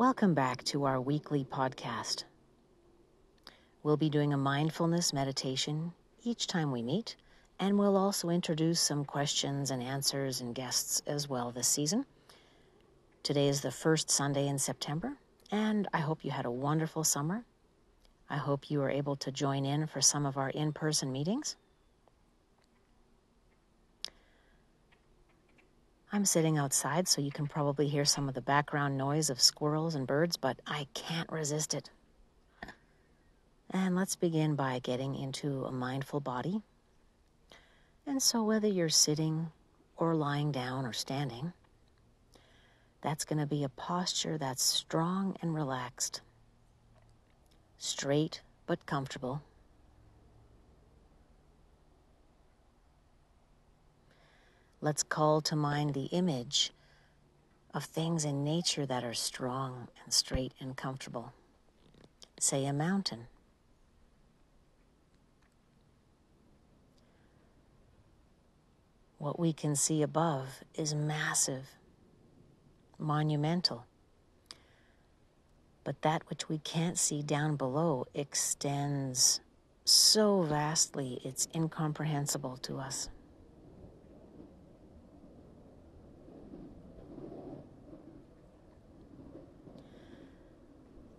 Welcome back to our weekly podcast. We'll be doing a mindfulness meditation each time we meet, and we'll also introduce some questions and answers and guests as well this season. Today is the first Sunday in September, and I hope you had a wonderful summer. I hope you were able to join in for some of our in person meetings. I'm sitting outside, so you can probably hear some of the background noise of squirrels and birds, but I can't resist it. And let's begin by getting into a mindful body. And so, whether you're sitting or lying down or standing, that's going to be a posture that's strong and relaxed, straight but comfortable Let's call to mind the image of things in nature that are strong and straight and comfortable. Say a mountain. What we can see above is massive, monumental. But that which we can't see down below extends so vastly it's incomprehensible to us.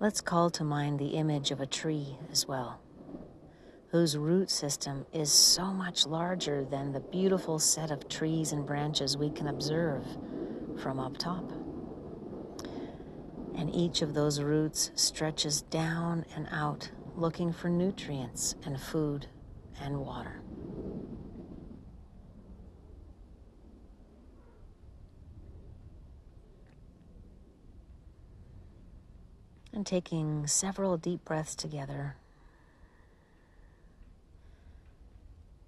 Let's call to mind the image of a tree as well, whose root system is so much larger than the beautiful set of trees and branches we can observe from up top. And each of those roots stretches down and out, looking for nutrients and food and water. And taking several deep breaths together,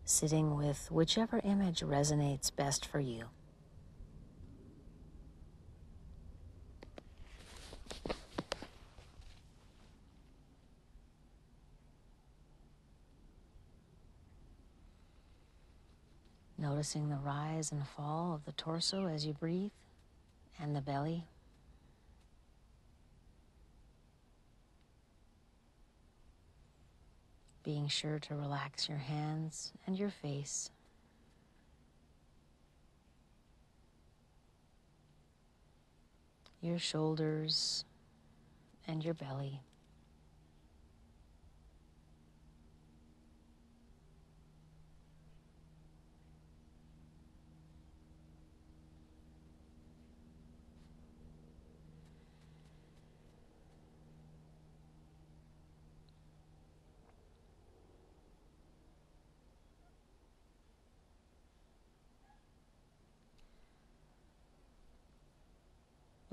sitting with whichever image resonates best for you. Noticing the rise and fall of the torso as you breathe and the belly. Being sure to relax your hands and your face. Your shoulders and your belly.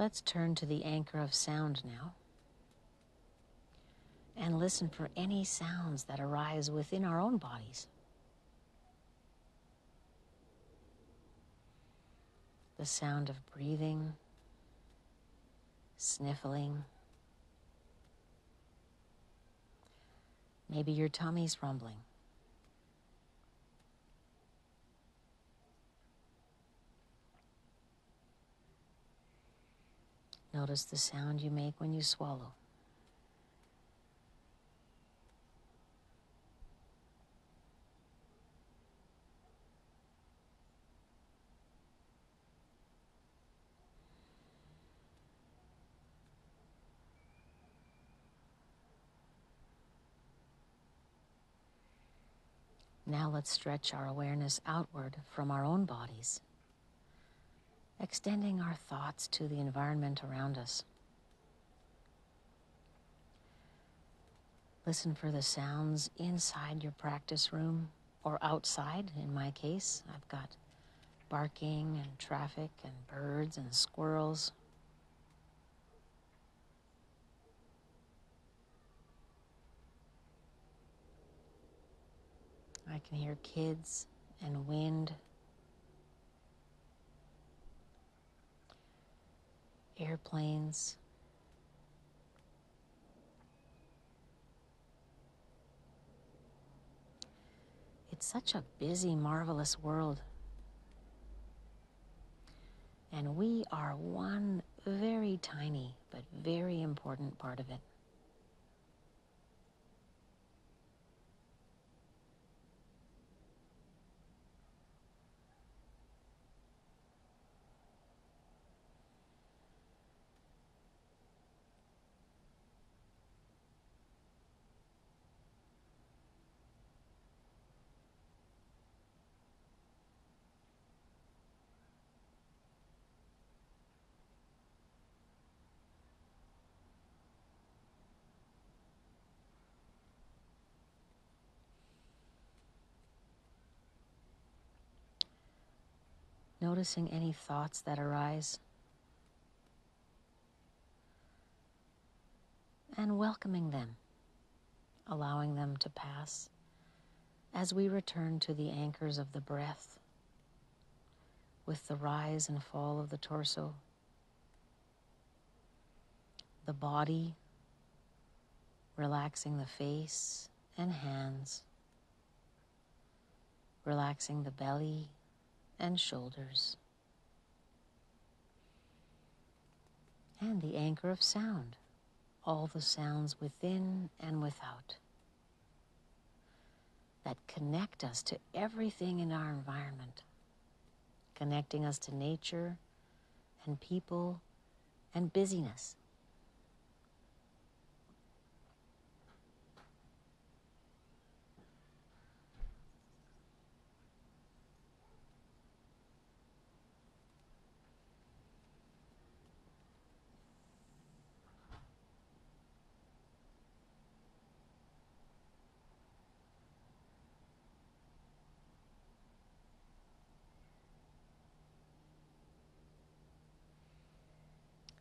Let's turn to the anchor of sound now and listen for any sounds that arise within our own bodies. The sound of breathing, sniffling. Maybe your tummy's rumbling. Notice the sound you make when you swallow. Now let's stretch our awareness outward from our own bodies extending our thoughts to the environment around us. Listen for the sounds inside your practice room or outside. In my case, I've got barking and traffic and birds and squirrels. I can hear kids and wind airplanes. It's such a busy, marvelous world. And we are one very tiny but very important part of it. Noticing any thoughts that arise, and welcoming them, allowing them to pass as we return to the anchors of the breath with the rise and fall of the torso, the body, relaxing the face and hands, relaxing the belly and shoulders. And the anchor of sound, all the sounds within and without that connect us to everything in our environment, connecting us to nature and people and busyness.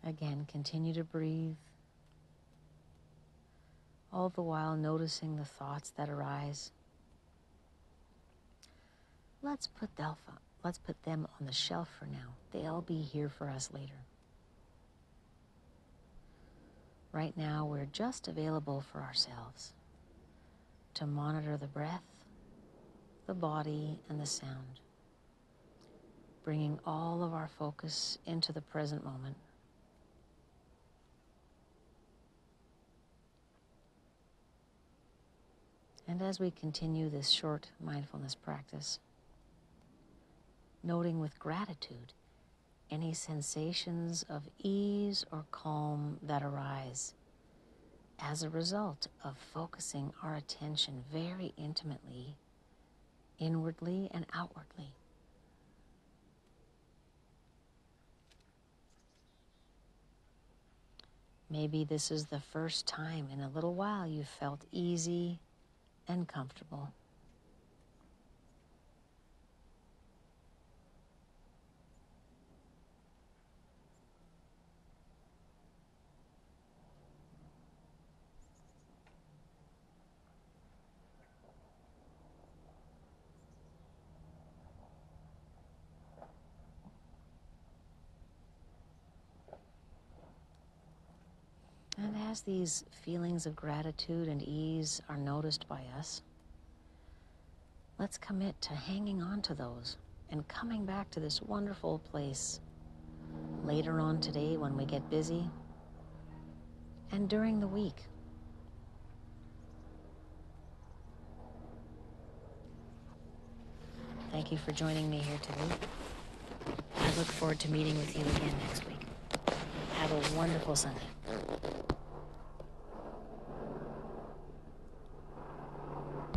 Again, continue to breathe, all the while noticing the thoughts that arise. Let's put, Delpha, let's put them on the shelf for now. They'll be here for us later. Right now, we're just available for ourselves to monitor the breath, the body, and the sound, bringing all of our focus into the present moment. And as we continue this short mindfulness practice, noting with gratitude any sensations of ease or calm that arise as a result of focusing our attention very intimately, inwardly and outwardly. Maybe this is the first time in a little while you felt easy and comfortable. These feelings of gratitude and ease are noticed by us, let's commit to hanging on to those and coming back to this wonderful place later on today when we get busy and during the week. Thank you for joining me here today. I look forward to meeting with you again next week. Have a wonderful Sunday.